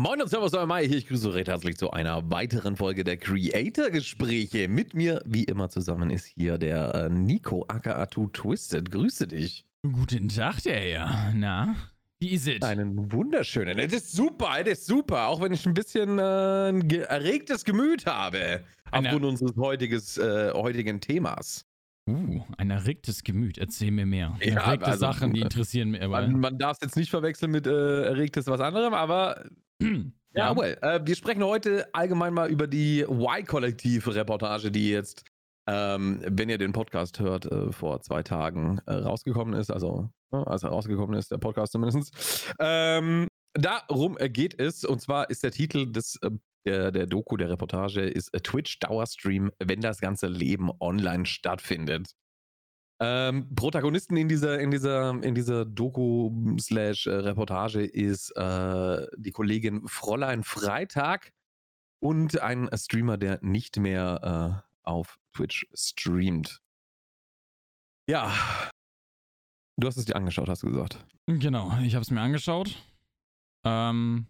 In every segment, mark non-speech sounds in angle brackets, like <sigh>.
Moin und Servus, euer Mai hier. Ich grüße recht herzlich zu einer weiteren Folge der Creator-Gespräche. Mit mir, wie immer, zusammen ist hier der äh, Nico aka Twisted. Grüße dich. Guten Tag, der Herr. Na, wie ist es? Einen wunderschönen. Das ist super, das ist super. Auch wenn ich ein bisschen äh, ein ge erregtes Gemüt habe. Eine- Aufgrund unseres heutiges, äh, heutigen Themas. Uh, ein erregtes Gemüt. Erzähl mir mehr. Ja, Erregte also, Sachen, die interessieren mich. Man, man darf es jetzt nicht verwechseln mit äh, erregtes was anderem, aber Ja, well, äh, wir sprechen heute allgemein mal über die Y-Kollektiv-Reportage, die jetzt, ähm, wenn ihr den Podcast hört, äh, vor zwei Tagen äh, rausgekommen ist. Also, ne, als er rausgekommen ist, der Podcast zumindest. Ähm, darum äh, geht es, und zwar ist der Titel des, äh, der, der Doku, der Reportage, ist äh, Twitch-Dauerstream, wenn das ganze Leben online stattfindet. Ähm, Protagonisten in dieser, in dieser, in dieser Doku slash äh, Reportage ist äh, die Kollegin Fräulein Freitag und ein Streamer, der nicht mehr äh, auf Twitch streamt. Ja. Du hast es dir angeschaut, hast du gesagt. Genau, ich habe es mir angeschaut. Ähm,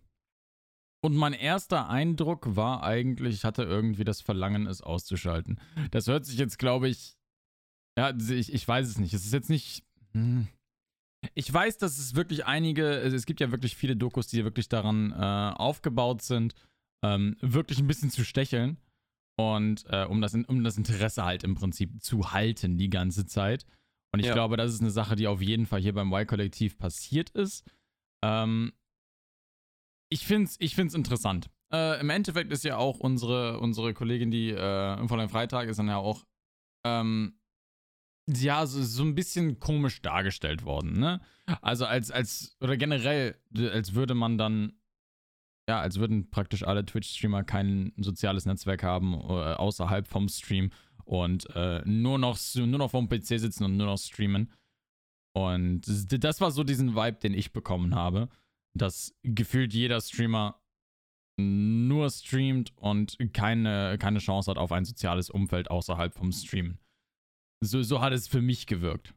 und mein erster Eindruck war eigentlich, ich hatte irgendwie das Verlangen, es auszuschalten. Das hört sich jetzt, glaube ich, ja, ich, ich weiß es nicht. Es ist jetzt nicht. Hm. Ich weiß, dass es wirklich einige, es es gibt ja wirklich viele Dokus, die wirklich daran äh, aufgebaut sind, ähm, wirklich ein bisschen zu stecheln und äh, um, das, um das Interesse halt im Prinzip zu halten die ganze Zeit. Und ich Ja. glaube, das ist eine Sache, die auf jeden Fall hier beim Y-Kollektiv passiert ist. Ähm, ich finde es ich find's interessant. Äh, Im Endeffekt ist ja auch unsere, unsere Kollegin, die äh, im vollen Freitag ist dann ja auch ähm, ja, so, so ein bisschen komisch dargestellt worden, ne? Also als, als, oder generell, als würde man dann, ja, als würden praktisch alle Twitch-Streamer kein soziales Netzwerk haben, äh, außerhalb vom Stream und äh, nur, noch, nur noch vorm PC sitzen und nur noch streamen. Und das- das war so diesen Vibe, den ich bekommen habe, dass gefühlt jeder Streamer nur streamt und keine, keine Chance hat auf ein soziales Umfeld außerhalb vom Streamen. So, so hat es für mich gewirkt.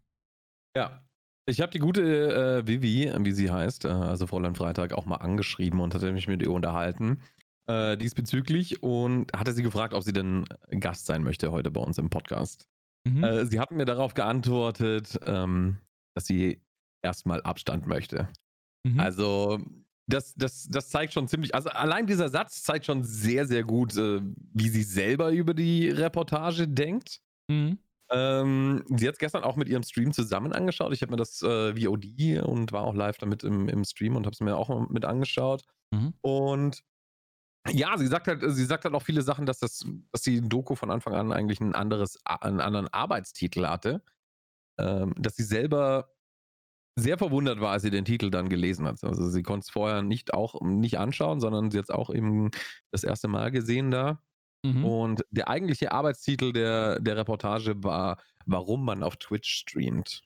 Ja. Ich habe die gute äh, Vivi, wie sie heißt, äh, also Fräulein Freitag, auch mal angeschrieben und hatte mich mit ihr unterhalten äh, diesbezüglich und hatte sie gefragt, ob sie denn Gast sein möchte heute bei uns im Podcast. Mhm. Äh, sie hat mir darauf geantwortet, ähm, dass sie erstmal Abstand möchte. Mhm. Also, das, das, das zeigt schon ziemlich, also allein dieser Satz zeigt schon sehr, sehr gut, äh, wie sie selber über die Reportage denkt. Mhm. Ähm, sie hat es gestern auch mit ihrem Stream zusammen angeschaut. Ich habe mir das äh, VOD und war auch live damit im, im Stream und habe es mir auch mit angeschaut. Mhm. Und ja, sie sagt halt, sie sagt halt auch viele Sachen, dass das, dass die Doku von Anfang an eigentlich ein anderes, einen anderen Arbeitstitel hatte. Ähm, dass sie selber sehr verwundert war, als sie den Titel dann gelesen hat. Also sie konnte es vorher nicht auch nicht anschauen, sondern sie hat es auch eben das erste Mal gesehen da. Mhm. Und der eigentliche Arbeitstitel der, der Reportage war, warum man auf Twitch streamt.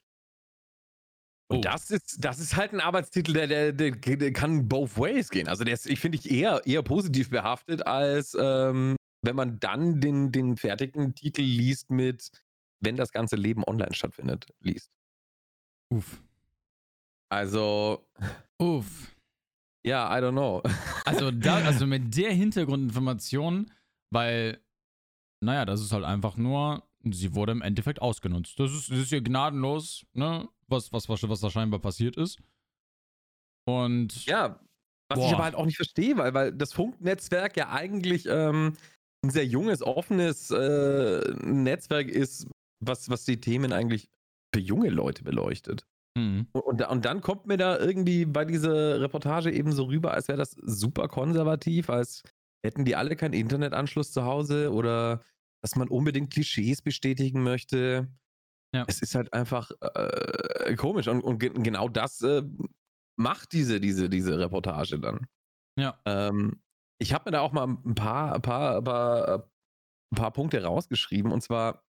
Und Oh. das ist, das ist halt ein Arbeitstitel, der, der, der, der kann both ways gehen. Also der ist, ich finde ich eher, eher positiv behaftet, als ähm, wenn man dann den, den fertigen Titel liest mit, wenn das ganze Leben online stattfindet, liest. Uff. Also, Uff. ja, I don't know. Also, <laughs> da, also mit der Hintergrundinformation, weil, naja, das ist halt einfach nur, sie wurde im Endeffekt ausgenutzt. Das ist, das ist hier gnadenlos, ne? Was, was, was, was da scheinbar passiert ist. Und Ja, was ich Boah. aber halt auch nicht verstehe, weil, weil das Funknetzwerk ja eigentlich ähm, ein sehr junges, offenes äh, Netzwerk ist, was, was die Themen eigentlich für junge Leute beleuchtet. Mhm. Und, und, da- und dann kommt mir da irgendwie bei dieser Reportage eben so rüber, als wäre das super konservativ, als hätten die alle keinen Internetanschluss zu Hause oder dass man unbedingt Klischees bestätigen möchte. Ja. Es ist halt einfach äh, komisch. Und, und ge genau das äh, macht diese, diese, diese Reportage dann. Ja. Ähm, ich habe mir da auch mal ein paar, ein paar, ein paar, ein paar Punkte rausgeschrieben. Und zwar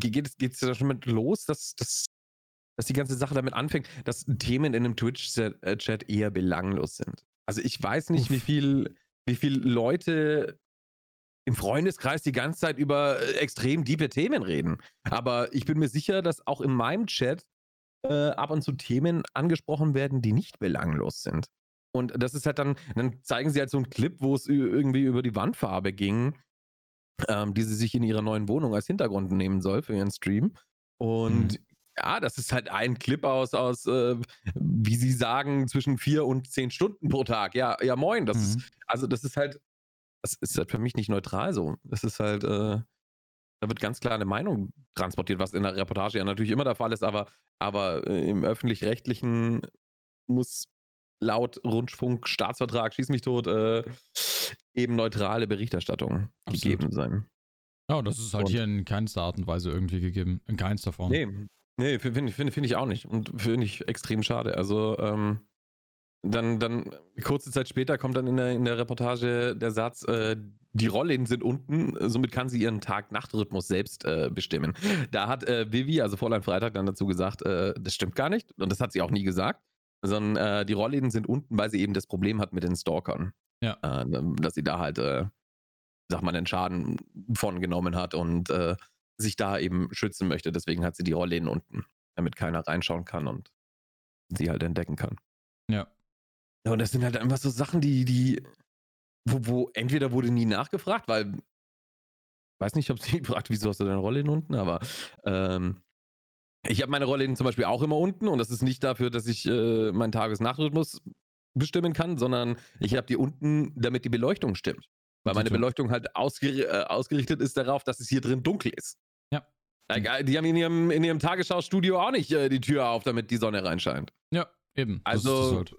ge- geht es da schon mit los, dass, dass, dass die ganze Sache damit anfängt, dass Themen in einem Twitch-Chat eher belanglos sind. Also ich weiß nicht, Uff. wie viel, wie viel Leute im Freundeskreis die ganze Zeit über äh, extrem diepe Themen reden. Aber ich bin mir sicher, dass auch in meinem Chat äh, ab und zu Themen angesprochen werden, die nicht belanglos sind. Und das ist halt dann, dann zeigen sie halt so einen Clip, wo es irgendwie über die Wandfarbe ging, ähm, die sie sich in ihrer neuen Wohnung als Hintergrund nehmen soll für ihren Stream. Und mhm. Ja, das ist halt ein Clip aus, aus äh, wie sie sagen, zwischen vier und zehn Stunden pro Tag. Ja, ja, moin. Das mhm. ist, also das ist halt, das ist halt für mich nicht neutral so. Das ist halt, äh, da wird ganz klar eine Meinung transportiert, was in der Reportage ja natürlich immer der Fall ist, aber, aber äh, im öffentlich-rechtlichen muss laut Rundfunk, Staatsvertrag, schieß mich tot, äh, eben neutrale Berichterstattung Absolut. gegeben sein. Ja, das ist halt und hier in keinster Art und Weise irgendwie gegeben. In keinster Form. Nee, nee finde find, find ich auch nicht. Und finde ich extrem schade. Also, ähm, dann, dann, kurze Zeit später kommt dann in der, in der Reportage der Satz, äh, die Rollläden sind unten, somit kann sie ihren Tag-Nacht-Rhythmus selbst äh, bestimmen. Da hat äh, Vivi, also Vorlein Freitag, dann dazu gesagt, äh, das stimmt gar nicht. Und das hat sie auch nie gesagt sondern äh, die Rollläden sind unten, weil sie eben das Problem hat mit den Stalkern. Ja. Äh, dass sie da halt, äh, sag mal, den Schaden von genommen hat und äh, sich da eben schützen möchte. Deswegen hat sie die Rollläden unten, damit keiner reinschauen kann und sie halt entdecken kann. Ja. ja und das sind halt einfach so Sachen, die, die, wo, wo entweder wurde nie nachgefragt, weil ich weiß nicht, ob sie <laughs> gefragt, wieso hast du deine Rolle unten, aber ähm, ich habe meine Rollläden zum Beispiel auch immer unten und das ist nicht dafür, dass ich äh, meinen Tagesnachrhythmus bestimmen kann, sondern ich habe die unten, damit die Beleuchtung stimmt. Weil meine Beleuchtung halt ausger äh, ausgerichtet ist darauf, dass es hier drin dunkel ist. Ja. Die haben in ihrem, in ihrem Tagesschau-Studio auch nicht äh, die Tür auf, damit die Sonne reinscheint. Ja, eben. Also, halt.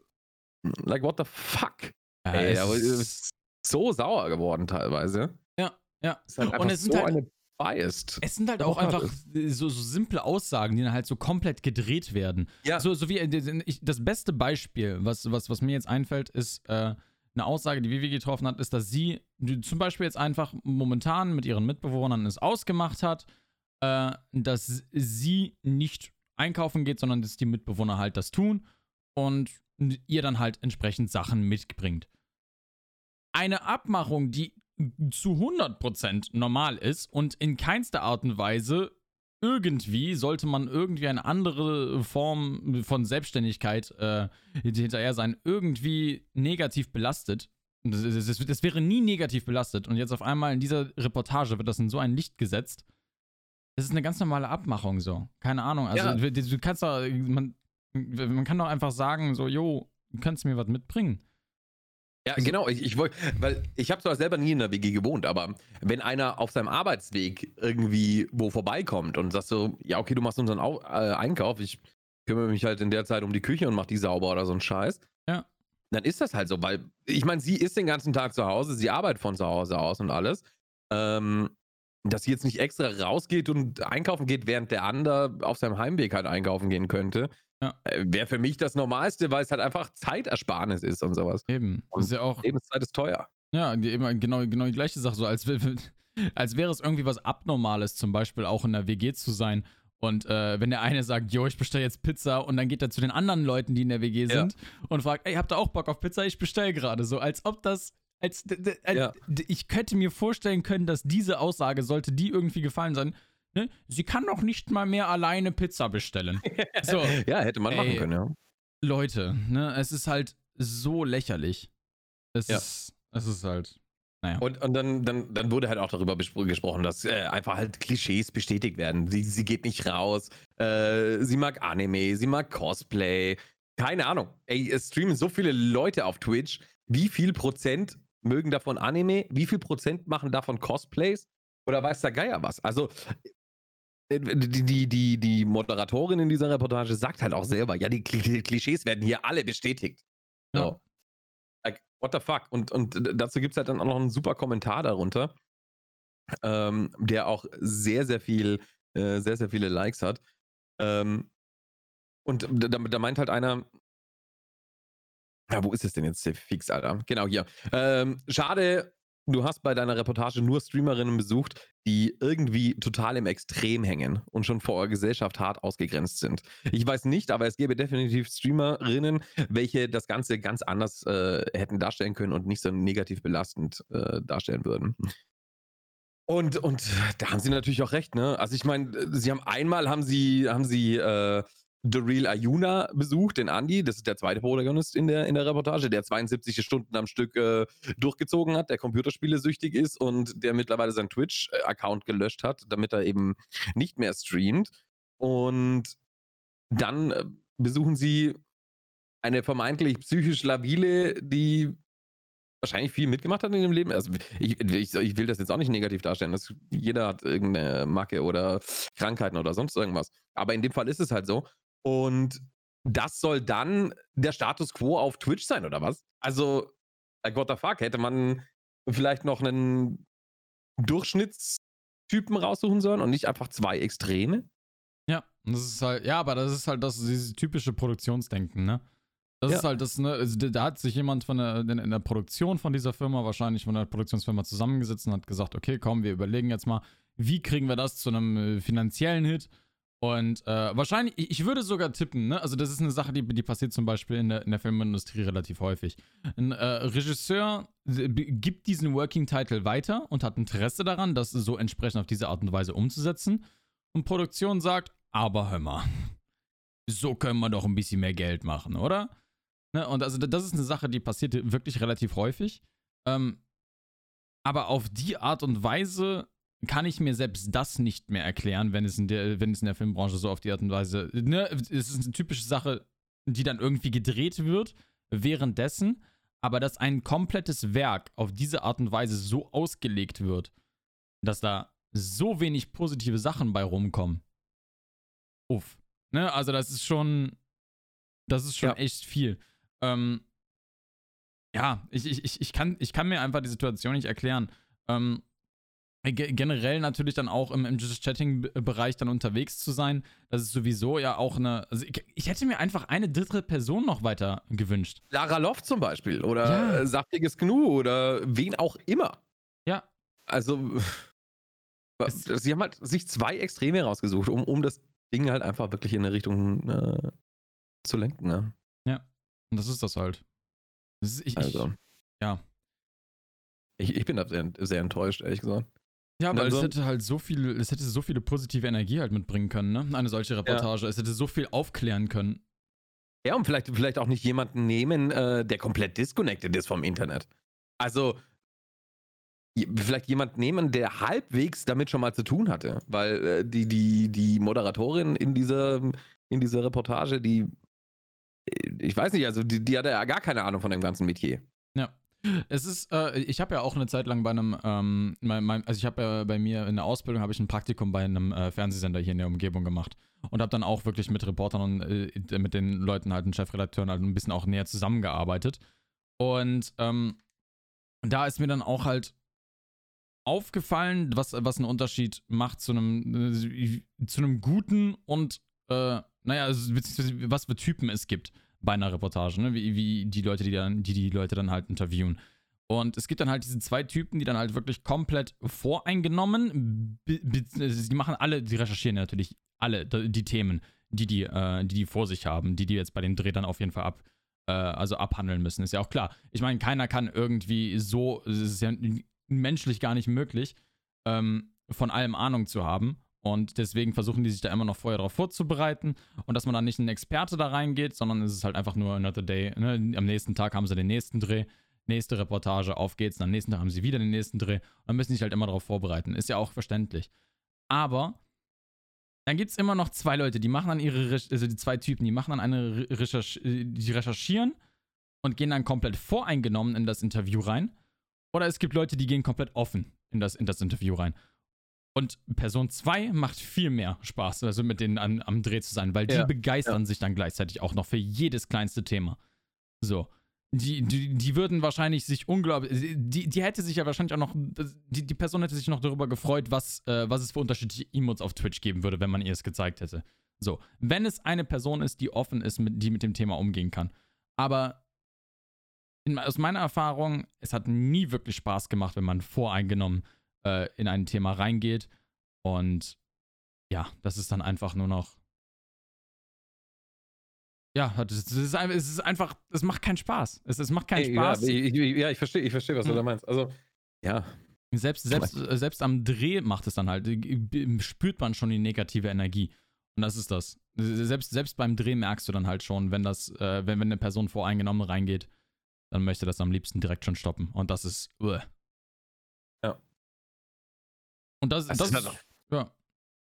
like, what the fuck? Ja, Ey, aber ist so sauer geworden teilweise. Ja, ja. Ist halt und es sind so halt, eine biased. Es sind halt auch einfach so, so, simple Aussagen, die dann halt so komplett gedreht werden. Ja. So, so wie äh, ich, das beste Beispiel, was, was, was mir jetzt einfällt, ist äh, eine Aussage, die Vivi getroffen hat, ist, dass sie zum Beispiel jetzt einfach momentan mit ihren Mitbewohnern es ausgemacht hat, äh, dass sie nicht einkaufen geht, sondern dass die Mitbewohner halt das tun und ihr dann halt entsprechend Sachen mitbringt. Eine Abmachung, die zu 100% normal ist und in keinster Art und Weise irgendwie sollte man irgendwie eine andere Form von Selbstständigkeit äh, hinterher sein, irgendwie negativ belastet. Das, das, das, wäre nie negativ belastet. Und jetzt auf einmal in dieser Reportage wird das in so ein Licht gesetzt. Das ist eine ganz normale Abmachung so. Keine Ahnung. Also ja. du, du kannst doch, man, man kann doch einfach sagen, so, jo, du kannst mir was mitbringen. Ja, also, genau. Ich, ich wollte, weil ich habe zwar selber nie in der WG gewohnt, aber wenn einer auf seinem Arbeitsweg irgendwie wo vorbeikommt und sagt so, ja, okay, du machst unseren Au äh, Einkauf, ich kümmere mich halt in der Zeit um die Küche und mach die sauber oder so ein Scheiß. Ja. Dann ist das halt so, weil ich meine, sie ist den ganzen Tag zu Hause, sie arbeitet von zu Hause aus und alles. Ähm, dass sie jetzt nicht extra rausgeht und einkaufen geht, während der andere auf seinem Heimweg halt einkaufen gehen könnte, ja. Äh, Wäre für mich das Normalste, weil es halt einfach Zeitersparnis ist und sowas. Eben. Und ist ja auch, Lebenszeit ist teuer. Ja, eben genau, genau die gleiche Sache. So als, <laughs> als wäre es irgendwie was Abnormales, zum Beispiel auch in der WG zu sein. Und äh, wenn der eine sagt, jo, ich bestelle jetzt Pizza und dann geht er zu den anderen Leuten, die in der WG sind ja. und fragt, ey, habt ihr auch Bock auf Pizza? Ich bestelle gerade. So, als ob das als, als ja. ich könnte mir vorstellen können, dass diese Aussage, sollte die irgendwie gefallen sein, Ne? Sie kann doch nicht mal mehr alleine Pizza bestellen. <laughs> So. ja, hätte man ey, machen können, ja. Leute, ne, es ist halt so lächerlich. Es ja. ist, es ist halt. Naja. Und, und dann, dann, dann wurde halt auch darüber gesprochen, dass äh, einfach halt Klischees bestätigt werden. Sie, sie geht nicht raus, äh, sie mag Anime, sie mag Cosplay. Keine Ahnung. Ey, es streamen so viele Leute auf Twitch. Wie viel Prozent mögen davon Anime? Wie viel Prozent machen davon Cosplays? Oder weiß der Geier was? Also, äh, die, die, die, die Moderatorin in dieser Reportage sagt halt auch selber, ja, die Klischees werden hier alle bestätigt. So. Ja. Like, what the fuck? Und, und dazu gibt es halt dann auch noch einen super Kommentar darunter, ähm, der auch sehr, sehr viel, äh, sehr, sehr viele Likes hat. Ähm, und da, da meint halt einer, ja, wo ist es denn jetzt fix, Alter? Genau hier. Ähm, schade, du hast bei deiner Reportage nur Streamerinnen besucht, die irgendwie total im Extrem hängen und schon vor eurer Gesellschaft hart ausgegrenzt sind. Ich weiß nicht, aber es gäbe definitiv Streamerinnen, welche das Ganze ganz anders äh, hätten darstellen können und nicht so negativ belastend äh, darstellen würden. Und, und da haben sie natürlich auch recht, ne? Also ich meine, sie haben einmal haben sie, haben sie äh, The Real Ayuna besucht, den Andy, das ist der zweite Protagonist in der, in der Reportage, der 72 Stunden am Stück äh, durchgezogen hat, der Computerspiele süchtig ist und der mittlerweile seinen Twitch-Account gelöscht hat, damit er eben nicht mehr streamt. Und dann äh, besuchen sie eine vermeintlich psychisch labile, die wahrscheinlich viel mitgemacht hat in dem Leben. Also ich, ich, ich, will das jetzt auch nicht negativ darstellen. Das, jeder hat irgendeine Macke oder Krankheiten oder sonst irgendwas. Aber in dem Fall ist es halt so. Und das soll dann der Status quo auf Twitch sein, oder was? Also, what the fuck, hätte man vielleicht noch einen Durchschnittstypen raussuchen sollen und nicht einfach zwei Extreme? Ja, das ist halt, ja, aber das ist halt das, dieses typische Produktionsdenken, ne? Das ja. ist halt das, ne, also da hat sich jemand von der, in der Produktion von dieser Firma, wahrscheinlich von der Produktionsfirma zusammengesetzt und hat gesagt, okay, komm, wir überlegen jetzt mal, wie kriegen wir das zu einem äh, finanziellen Hit? Und äh, wahrscheinlich, ich würde sogar tippen, ne? Also, das ist eine Sache, die, die passiert zum Beispiel in der, in der Filmindustrie relativ häufig. Ein äh, Regisseur gibt diesen Working Title weiter und hat Interesse daran, das so entsprechend auf diese Art und Weise umzusetzen. Und Produktion sagt, aber hör mal, so können wir doch ein bisschen mehr Geld machen, oder? Ne? Und also, das ist eine Sache, die passiert wirklich relativ häufig. Ähm, aber auf die Art und Weise kann ich mir selbst das nicht mehr erklären, wenn es in der, wenn es in der Filmbranche so auf die Art und Weise, ne, es ist eine typische Sache, die dann irgendwie gedreht wird währenddessen, aber dass ein komplettes Werk auf diese Art und Weise so ausgelegt wird, dass da so wenig positive Sachen bei rumkommen. Uff. Ne, also das ist schon, das ist schon ja. echt viel. Ähm, ja, ich, ich, ich, kann, ich kann mir einfach die Situation nicht erklären. Ähm, generell natürlich dann auch im, im Chatting-Bereich dann unterwegs zu sein. Das ist sowieso ja auch eine. Also ich, ich, hätte mir einfach eine dritte Person noch weiter gewünscht. Lara Loft zum Beispiel oder ja. Saftiges Gnu oder wen auch immer. Ja. Also, es, sie haben halt sich zwei Extreme rausgesucht, um, um das Ding halt einfach wirklich in eine Richtung äh, zu lenken. Ne? Ja. Und das ist das halt. Das ist, ich, also. ja. Ich, ich bin da sehr, sehr enttäuscht, ehrlich gesagt. Ja, weil also, es hätte halt so viel, es hätte so viele positive Energie halt mitbringen können, ne? Eine solche Reportage. Ja. Es hätte so viel aufklären können. Ja, und vielleicht, vielleicht auch nicht jemanden nehmen, äh, der komplett disconnected ist vom Internet. Also, vielleicht jemand nehmen, der halbwegs damit schon mal zu tun hatte. Weil äh, die, die, die Moderatorin in dieser, in dieser Reportage, die, äh, ich weiß nicht, also die, die hatte ja gar keine Ahnung von dem ganzen Metier. Ja. Es ist, äh, ich habe ja auch eine Zeit lang bei einem, ähm, mein, mein, also ich habe ja bei mir in der Ausbildung habe ich ein Praktikum bei einem äh, Fernsehsender hier in der Umgebung gemacht und habe dann auch wirklich mit Reportern und äh, mit den Leuten halt, den Chefredakteuren halt ein bisschen auch näher zusammengearbeitet. Und ähm, da ist mir dann auch halt aufgefallen, was, was einen Unterschied macht zu einem, äh, zu einem guten und, äh, naja, also, was für Typen es gibt bei einer Reportage, ne? wie, wie die Leute, die, dann, die die Leute dann halt interviewen. Und es gibt dann halt diese zwei Typen, die dann halt wirklich komplett voreingenommen, die machen alle, die recherchieren natürlich alle die Themen, die die, äh, die, die vor sich haben, die die jetzt bei den Dreh dann auf jeden Fall ab, äh, also abhandeln müssen. Ist ja auch klar. Ich meine, keiner kann irgendwie so, es ist ja menschlich gar nicht möglich, ähm, von allem Ahnung zu haben. Und deswegen versuchen die sich da immer noch vorher darauf vorzubereiten und dass man dann nicht ein Experte da reingeht, sondern es ist halt einfach nur another day. Ne? Am nächsten Tag haben sie den nächsten Dreh, nächste Reportage, auf geht's. Und am nächsten Tag haben sie wieder den nächsten Dreh und dann müssen sich halt immer darauf vorbereiten. Ist ja auch verständlich. Aber dann gibt es immer noch zwei Leute, die machen dann ihre, also die zwei Typen, die machen dann eine Recherche, die recherchieren und gehen dann komplett voreingenommen in das Interview rein. Oder es gibt Leute, die gehen komplett offen in das, in das Interview rein. Und Person 2 macht viel mehr Spaß, also mit denen an, am Dreh zu sein, weil die ja, begeistern ja. sich dann gleichzeitig auch noch für jedes kleinste Thema. So. Die, die, die würden wahrscheinlich sich unglaublich. Die, die hätte sich ja wahrscheinlich auch noch. Die, die Person hätte sich noch darüber gefreut, was, äh, was es für unterschiedliche Emotes auf Twitch geben würde, wenn man ihr es gezeigt hätte. So. Wenn es eine Person ist, die offen ist, mit, die mit dem Thema umgehen kann. Aber in, aus meiner Erfahrung, es hat nie wirklich Spaß gemacht, wenn man voreingenommen äh, in ein Thema reingeht. Und ja, das ist dann einfach nur noch. Ja, es ist, einfach, es macht keinen Spaß. Es, es macht keinen Ey, Spaß. Ja, ich, ja, ich verstehe, ich verstehe, was du hm. da meinst. Also, ja. Selbst, selbst, selbst am Dreh macht es dann halt, spürt man schon die negative Energie. Und das ist das. selbst, selbst beim Dreh merkst du dann halt schon, wenn das, äh, wenn, wenn eine Person voreingenommen reingeht, dann möchte das am liebsten direkt schon stoppen. Und das ist. Uh. Und das, das, das ist. Ja.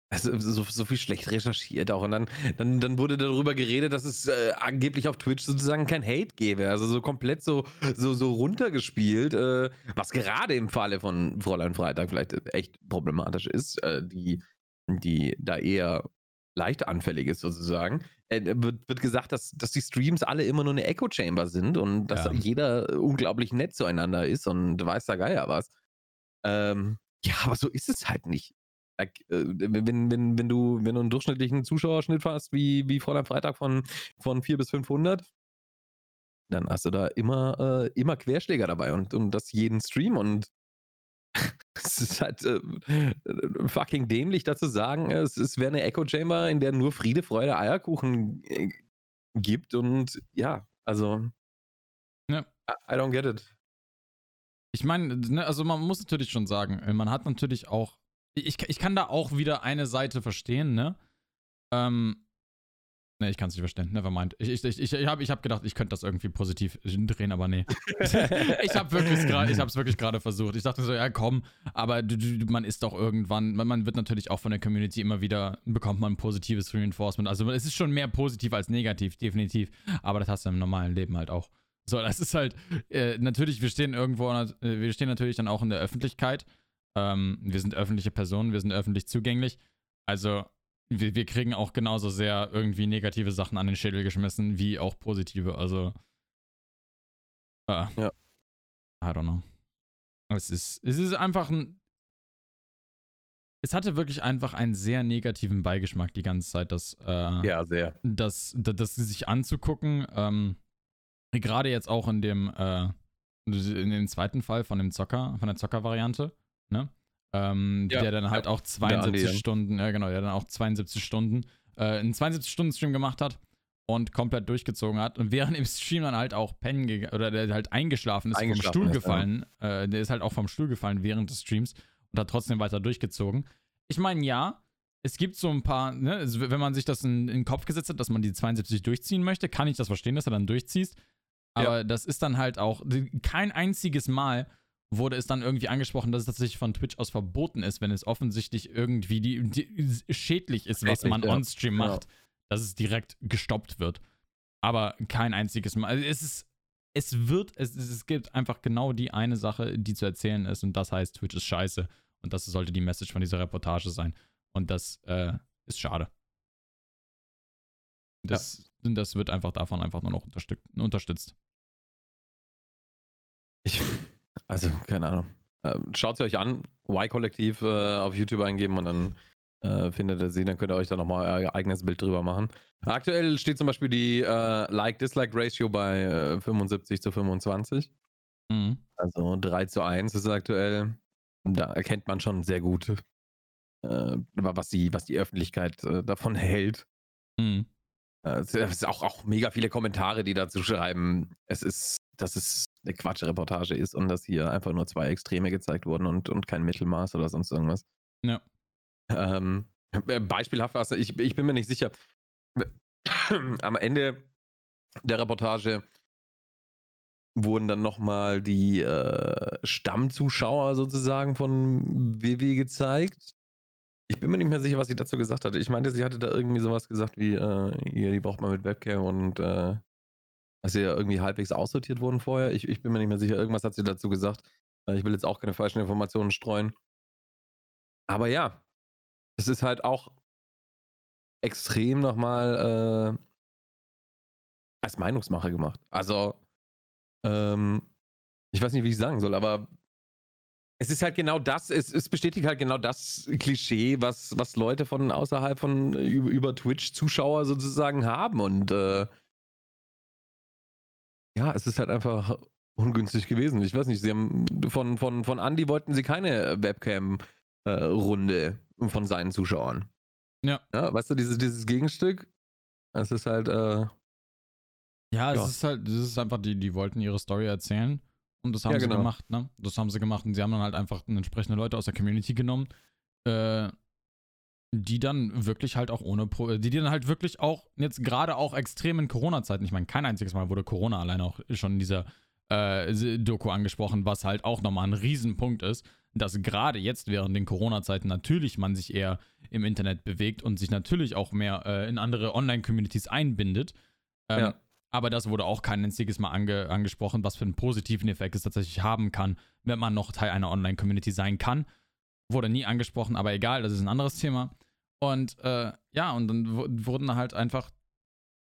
Also so, so, viel schlecht recherchiert auch. Und dann, dann, dann wurde darüber geredet, dass es äh, angeblich auf Twitch sozusagen kein Hate gäbe. Also so komplett so, so, so runtergespielt, äh, was gerade im Falle von Fräulein Freitag vielleicht echt problematisch ist, äh, die, die da eher leicht anfällig ist sozusagen. Äh, wird, wird gesagt, dass, dass die Streams alle immer nur eine Echo Chamber sind und dass ja. jeder unglaublich nett zueinander ist und weiß da Geier was. Ähm, ja, aber so ist es halt nicht. Äh, wenn, wenn, wenn, du, wenn du einen durchschnittlichen Zuschauerschnitt hast, wie, wie vor Freitag von, von 4 bis 500, dann hast du da immer, äh, immer Querschläger dabei und, und das jeden Stream und <laughs> es ist halt äh, fucking dämlich dazu sagen, es, es wäre eine Echo Chamber, in der nur Friede, Freude, Eierkuchen äh, gibt und ja, also ja. I, I don't get it. Ich meine, ne, also man muss natürlich schon sagen, man hat natürlich auch ich, ich kann da auch wieder eine Seite verstehen, ne? Ähm, Ne, ich kann es nicht verstehen. Nevermind. Ich, ich, ich, ich habe ich hab gedacht, ich könnte das irgendwie positiv drehen, aber nee. <laughs> ich habe es wirklich gerade versucht. Ich dachte so, ja, komm, aber du, du, man ist doch irgendwann, man wird natürlich auch von der Community immer wieder, bekommt man positives Reinforcement. Also es ist schon mehr positiv als negativ, definitiv. Aber das hast du im normalen Leben halt auch. So, das ist halt, äh, natürlich, wir stehen irgendwo, äh, wir stehen natürlich dann auch in der Öffentlichkeit. Ähm, wir sind öffentliche Personen, wir sind öffentlich zugänglich. Also wir, wir kriegen auch genauso sehr irgendwie negative Sachen an den Schädel geschmissen, wie auch positive. Also. Äh, ja. I don't know. Es ist, es ist einfach ein. Es hatte wirklich einfach einen sehr negativen Beigeschmack die ganze Zeit, das. Äh, ja, sehr. Das, das, das sich anzugucken. Ähm, Gerade jetzt auch in dem. Äh, in dem zweiten Fall von dem Zocker, von der Zocker-Variante ne? Ähm, ja, der dann halt ja. auch 72 Stunden, ja genau, der dann auch 72 Stunden, äh, einen 72-Stunden-Stream gemacht hat und komplett durchgezogen hat und <laughs> während im Stream dann halt auch pennen oder der halt eingeschlafen ist, eingeschlafen vom Stuhl ist, gefallen, ja. äh, der ist halt auch vom Stuhl gefallen während des Streams und hat trotzdem weiter durchgezogen. Ich meine, ja, es gibt so ein paar, ne, also wenn man sich das in, in, den Kopf gesetzt hat, dass man die 72 durchziehen möchte, kann ich das verstehen, dass er dann durchziehst. Aber das ist dann halt auch kein einziges Mal wurde es dann irgendwie angesprochen, dass es tatsächlich von Twitch aus verboten ist, wenn es offensichtlich irgendwie die, die schädlich ist, was man ja. on-stream macht, ja. dass es direkt gestoppt wird. Aber kein einziges Mal. Also es ist, es wird, es, es gibt einfach genau die eine Sache, die zu erzählen ist, und das heißt, Twitch ist scheiße. Und das sollte die Message von dieser Reportage sein. Und das äh, ist schade. Das, ja. das wird einfach davon einfach nur noch unterstützt. Ich, also, keine Ahnung. Ähm, Schaut sie euch an, Y-Kollektiv äh, auf YouTube eingeben und dann äh, findet ihr sie, dann könnt ihr euch da nochmal euer eigenes Bild drüber machen. Aktuell steht zum Beispiel die äh, Like-Dislike-Ratio bei äh, 75 zu 25. Mhm. Also 3 zu 1 ist aktuell. Da erkennt man schon sehr gut, äh, was, die, was die Öffentlichkeit äh, davon <laughs> hält. Mhm. Äh, es sind auch, auch mega viele Kommentare, die dazu schreiben. Es ist, dass es eine Quatschreportage ist und dass hier einfach nur zwei Extreme gezeigt wurden und, und kein Mittelmaß oder sonst irgendwas. Ja. Ähm, äh, beispielhaft war es, ich, ich bin mir nicht sicher. <coughs> Am Ende der Reportage wurden dann nochmal die äh, Stammzuschauer sozusagen von WW gezeigt. Ich bin mir nicht mehr sicher, was sie dazu gesagt hatte. Ich meinte, sie hatte da irgendwie sowas gesagt wie, äh, hier, die braucht man mit Webcam und äh, dass sie ja irgendwie halbwegs aussortiert wurden vorher. Ich, ich bin mir nicht mehr sicher, irgendwas hat sie dazu gesagt. Äh, ich will jetzt auch keine falschen Informationen streuen. Aber ja, es ist halt auch extrem nochmal äh, als Meinungsmache gemacht. Also, ähm, ich weiß nicht, wie ich sagen soll, aber es ist halt genau das, es, es bestätigt halt genau das Klischee, was, was Leute von außerhalb von über, über Twitch Zuschauer sozusagen haben. Und äh, ja, es ist halt einfach ungünstig gewesen. Ich weiß nicht, sie haben von, von, von Andy wollten sie keine Webcam-Runde äh, von seinen Zuschauern. Ja. ja. Weißt du, dieses, dieses Gegenstück, es ist halt, äh, ja, es ja. ist halt, es ist einfach, die, die wollten ihre Story erzählen und das haben ja, sie genau. gemacht, ne? Das haben sie gemacht und sie haben dann halt einfach entsprechende Leute aus der Community genommen, äh, die dann wirklich halt auch ohne, Pro die dann halt wirklich auch, jetzt gerade auch extrem in Corona-Zeiten, ich meine, kein einziges Mal wurde Corona alleine auch schon in dieser äh, Doku angesprochen, was halt auch nochmal ein Riesenpunkt ist, dass gerade jetzt während den Corona-Zeiten natürlich man sich eher im Internet bewegt und sich natürlich auch mehr äh, in andere Online-Communities einbindet. Ähm, ja. Aber das wurde auch kein einziges Mal ange angesprochen, was für einen positiven Effekt es tatsächlich haben kann, wenn man noch Teil einer Online-Community sein kann. Wurde nie angesprochen, aber egal, das ist ein anderes Thema. Und äh, ja, und dann wurden halt einfach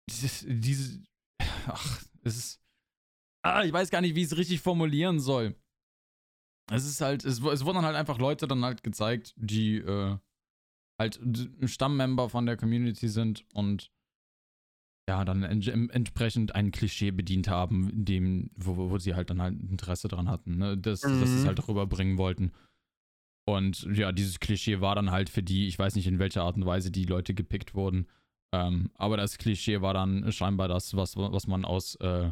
diese, ach, es ist, ah, ich weiß gar nicht, wie ich es richtig formulieren soll. Es ist halt, es, es wurden halt einfach Leute dann halt gezeigt, die äh, halt Stammmember von der Community sind und ja, dann ent entsprechend ein Klischee bedient haben, dem, wo, wo sie halt dann halt Interesse dran hatten, ne? dass, mhm. dass sie es halt rüberbringen wollten. Und ja, dieses Klischee war dann halt für die, ich weiß nicht in welcher Art und Weise die Leute gepickt wurden, ähm, aber das Klischee war dann scheinbar das, was, was man aus, äh,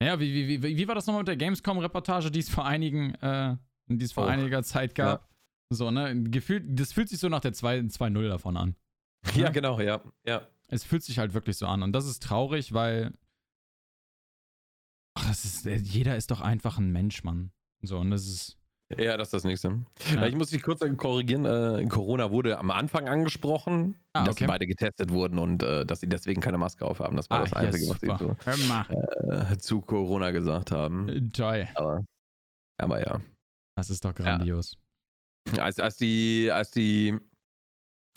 naja, wie, wie, wie, wie war das nochmal mit der Gamescom-Reportage, die es vor einigen, äh, die es vor oh. einiger Zeit gab? Ja. So, ne? Gefühlt, das fühlt sich so nach der 2-0 davon an. Ja, genau, ja. ja. Es fühlt sich halt wirklich so an. Und das ist traurig, weil. Ach, das ist. Jeder ist doch einfach ein Mensch, Mann. So, und das ist. Ja, das ist das nächste. Ja. Ich muss dich kurz korrigieren. Äh, Corona wurde am Anfang angesprochen, ah, dass okay. beide getestet wurden und äh, dass sie deswegen keine Maske aufhaben. Das war ah, das Einzige, yes, was sie so, äh, zu Corona gesagt haben. Toll. Aber, aber ja. Das ist doch grandios. Ja. Als, als, die, als die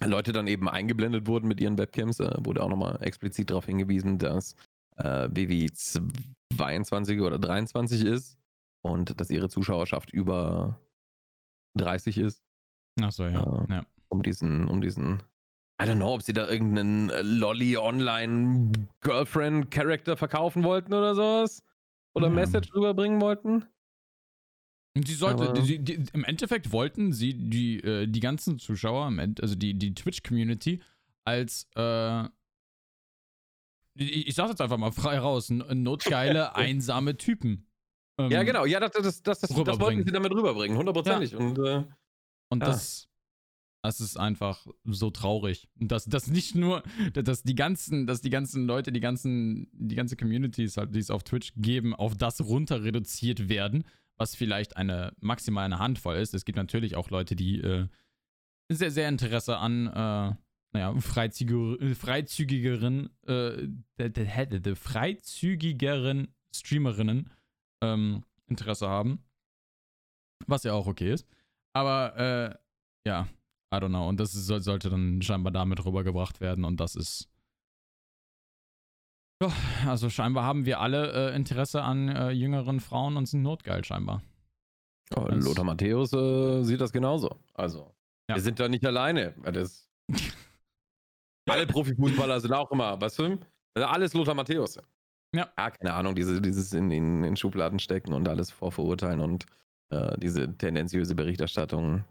Leute dann eben eingeblendet wurden mit ihren Webcams, äh, wurde auch nochmal explizit darauf hingewiesen, dass äh, BW 22 oder 23 ist und dass ihre Zuschauerschaft über 30 ist. Ach so, ja. Äh, ja. Um diesen, um diesen, I don't know, ob sie da irgendeinen äh, Lolly Online Girlfriend Character verkaufen wollten oder sowas. Oder ja. Message rüberbringen wollten. Sie sollte, die, die, im Endeffekt wollten sie die, äh, die ganzen Zuschauer, also die, die Twitch-Community, als, äh, ich, ich sag's jetzt einfach mal frei raus, notgeile, <laughs> einsame Typen. Ähm, ja, genau, ja, das, das, das, das, das wollten sie damit rüberbringen, hundertprozentig. Ja. Und, äh, und ja. das, das ist einfach so traurig. Und dass, dass nicht nur, dass die ganzen, dass die ganzen Leute, die ganzen, die ganze Communities halt, die es auf Twitch geben, auf das runter reduziert werden was vielleicht eine maximal eine Handvoll ist. Es gibt natürlich auch Leute, die äh, sehr, sehr Interesse an, äh, naja, freizügiger, freizügigeren, äh, freizügigeren Streamerinnen ähm, Interesse haben. Was ja auch okay ist. Aber, äh, ja, I don't know. Und das ist, sollte dann scheinbar damit rübergebracht werden und das ist ja, also scheinbar haben wir alle äh, Interesse an äh, jüngeren Frauen und sind notgeil scheinbar. Oh, Lothar Matthäus äh, sieht das genauso. Also, ja. wir sind da nicht alleine. Das, <laughs> alle Profifußballer sind auch immer, weißt du? Also alles Lothar Matthäus. Ja. ja. keine Ahnung, diese, dieses in, in, in Schubladen stecken und alles vorverurteilen und äh, diese tendenziöse Berichterstattung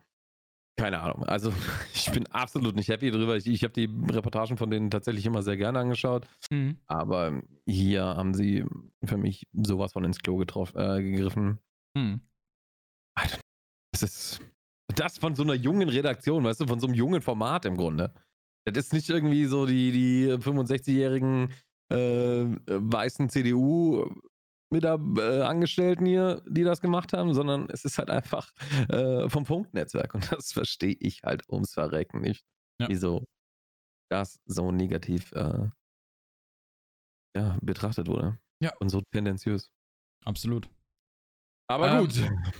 keine Ahnung. Also <laughs> ich bin absolut nicht happy drüber. Ich, ich habe die Reportagen von denen tatsächlich immer sehr gerne angeschaut. Mhm. Aber hier haben sie für mich sowas von ins Klo getroffen, äh, gegriffen. Mhm. Das ist das von so einer jungen Redaktion, weißt du, von so einem jungen Format im Grunde. Das ist nicht irgendwie so die, die 65-jährigen äh, weißen CDU mit der äh, Angestellten hier, die das gemacht haben, sondern es ist halt einfach äh, vom Punktnetzwerk und das verstehe ich halt ums Verrecken nicht, ja. wieso das so negativ äh, ja, betrachtet wurde. Ja. Und so tendenziös. Absolut. Aber ähm, gut.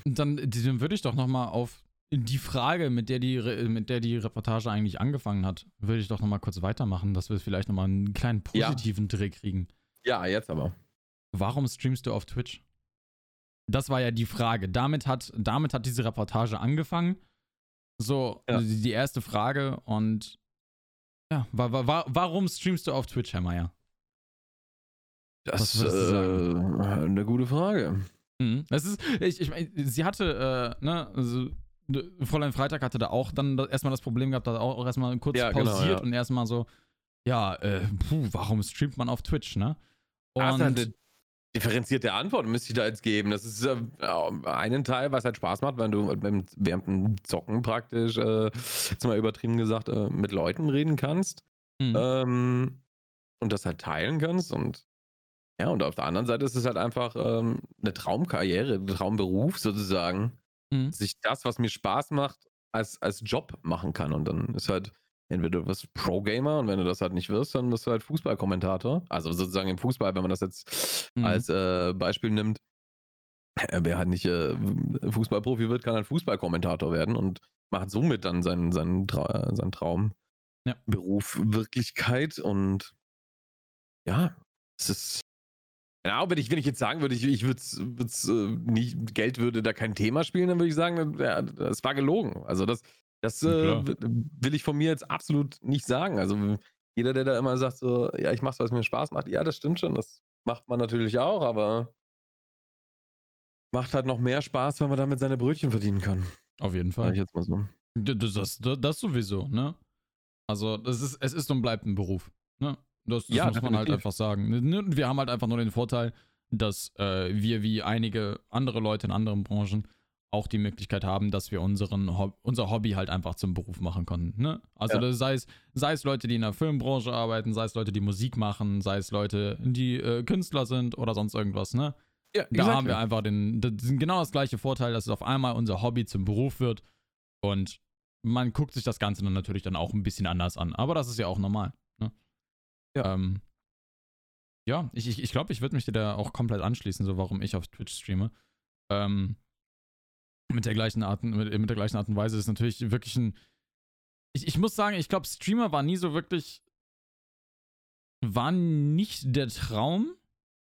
Dann, dann würde ich doch nochmal auf die Frage, mit der die, mit der die Reportage eigentlich angefangen hat, würde ich doch nochmal kurz weitermachen, dass wir vielleicht nochmal einen kleinen positiven ja. Dreh kriegen. Ja, jetzt aber. Warum streamst du auf Twitch? Das war ja die Frage. Damit hat, damit hat diese Reportage angefangen. So, ja. die, die, erste Frage und ja, wa, wa, warum streamst du auf Twitch, Herr Meier? Das ist äh, eine gute Frage. Mhm. Das ist, ich, ich meine, sie hatte, äh, ne, also, Fräulein Freitag hatte da auch dann erstmal das Problem gehabt, da auch erstmal kurz ja, genau, pausiert genau, ja. und erstmal so, ja, äh, puh, warum streamt man auf Twitch, ne? Und, also, differenzierte Antwort müsste ich da jetzt geben. Das ist äh, einen Teil, was halt Spaß macht, wenn du während dem Zocken praktisch, äh, jetzt mal übertrieben gesagt, äh, mit Leuten reden kannst. Mhm. Ähm, und das halt teilen kannst. Und ja, und auf der anderen Seite ist es halt einfach ähm, eine Traumkarriere, ein Traumberuf sozusagen. Mhm. Dass ich das, was mir Spaß macht, als, als Job machen kann. Und dann ist halt entweder du wirst Pro-Gamer und wenn du das halt nicht wirst, dann bist du halt Fußballkommentator. Also sozusagen im Fußball, wenn man das jetzt mhm. als äh, Beispiel nimmt, äh, wer halt nicht äh, Fußballprofi wird, kann halt Fußballkommentator werden und macht somit dann seinen, seinen, Tra seinen Traum. Ja. Beruf Wirklichkeit und ja, es ist Genau, wenn ich, wenn ich jetzt sagen würde, ich, ich würde äh, nicht, Geld würde da kein Thema spielen, dann würde ich sagen, ja, das war gelogen. Also das, das äh, will ich von mir jetzt absolut nicht sagen. Also jeder, der da immer sagt, so, ja, ich weil es mir Spaß macht, ja, das stimmt schon, das macht man natürlich auch, aber macht halt noch mehr Spaß, wenn man damit seine Brötchen verdienen kann. Auf jeden Fall. Sag ich jetzt mal so. Das, das, das, sowieso, ne? Also, das ist, es ist und bleibt ein Beruf, ne? Das, das ja, muss man halt einfach sagen. Wir haben halt einfach nur den Vorteil, dass äh, wir wie einige andere Leute in anderen Branchen auch die Möglichkeit haben, dass wir unseren Hob unser Hobby halt einfach zum Beruf machen können. Ne? Also ja. sei, es, sei es Leute, die in der Filmbranche arbeiten, sei es Leute, die Musik machen, sei es Leute, die äh, Künstler sind oder sonst irgendwas. Ne? Ja, da haben wir einfach den, das genau das gleiche Vorteil, dass es auf einmal unser Hobby zum Beruf wird und man guckt sich das Ganze dann natürlich dann auch ein bisschen anders an. Aber das ist ja auch normal. Ne? Ja. Ähm, ja, ich glaube, ich, glaub, ich würde mich dir da auch komplett anschließen, so warum ich auf Twitch streame. Ähm, mit der gleichen Art, mit, mit der gleichen Art und Weise ist natürlich wirklich ein. Ich, ich muss sagen, ich glaube, Streamer war nie so wirklich. War nicht der Traum,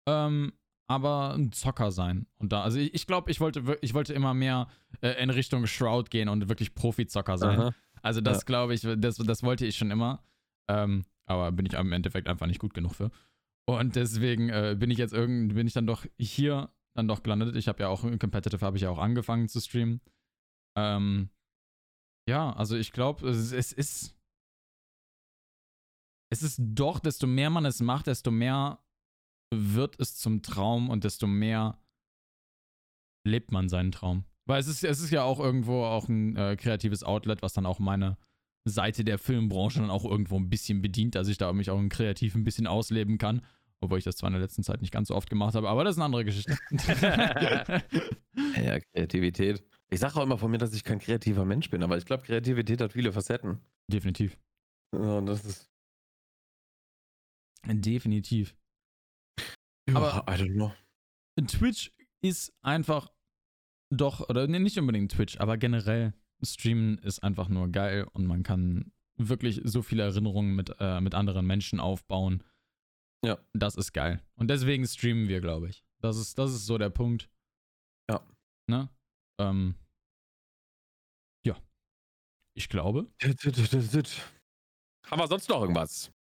ähm, aber ein Zocker sein. Und da, also ich, ich glaube, ich wollte, ich wollte immer mehr äh, in Richtung Shroud gehen und wirklich Profi-Zocker sein. Aha. Also das ja. glaube ich, das, das wollte ich schon immer. Ähm, aber bin ich im Endeffekt einfach nicht gut genug für. Und deswegen äh, bin ich jetzt irgendwie, bin ich dann doch hier dann doch gelandet. Ich habe ja auch in Competitive habe ich ja auch angefangen zu streamen. Ähm, ja, also ich glaube, es, es, ist es ist doch, desto mehr man es macht, desto mehr wird es zum Traum und desto mehr lebt man seinen Traum. Weil es ist, es ist ja auch irgendwo auch ein äh, kreatives Outlet, was dann auch meine Seite der Filmbranche dann auch irgendwo ein bisschen bedient, dass ich da mich auch kreativ ein bisschen ausleben kann. Obwohl ich das zwar in der letzten Zeit nicht ganz so oft gemacht habe, aber das ist eine andere Geschichte. <laughs> ja, Kreativität. Ich sage auch immer von mir, dass ich kein kreativer Mensch bin, aber ich glaube, Kreativität hat viele Facetten. Definitiv. Ja, das ist. Definitiv. Ja, aber I don't know. Twitch ist einfach doch, oder nee, nicht unbedingt Twitch, aber generell Streamen ist einfach nur geil und man kann wirklich so viele Erinnerungen mit, äh, mit anderen Menschen aufbauen ja. Das ist geil. Und deswegen streamen wir, glaube ich. Das ist, das ist so der Punkt. Ja. Ne? Ähm, ja. Ich glaube. <laughs> Haben wir sonst noch irgendwas?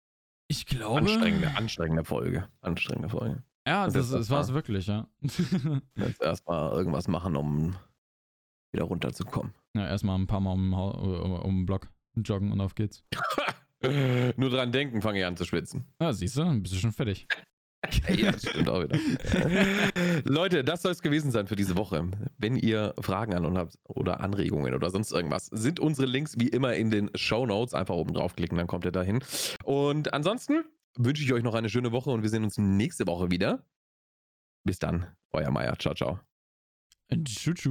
Ich glaube. Anstrengende, anstrengende Folge. Anstrengende Folge. Ja, das, das war es wirklich, ja. <laughs> jetzt erstmal irgendwas machen, um wieder runterzukommen. Ja, erstmal ein paar Mal um, um, um den Block joggen und auf geht's. <laughs> <laughs> Nur dran denken, fange ich an zu schwitzen. Ah, siehst du, bist du schon fertig. <laughs> ja, das stimmt auch wieder. <laughs> Leute, das soll es gewesen sein für diese Woche. Wenn ihr Fragen an uns habt oder Anregungen oder sonst irgendwas, sind unsere Links wie immer in den Show Notes. Einfach oben draufklicken, dann kommt ihr dahin. Und ansonsten wünsche ich euch noch eine schöne Woche und wir sehen uns nächste Woche wieder. Bis dann, euer Meier. Ciao, ciao. Tschüss.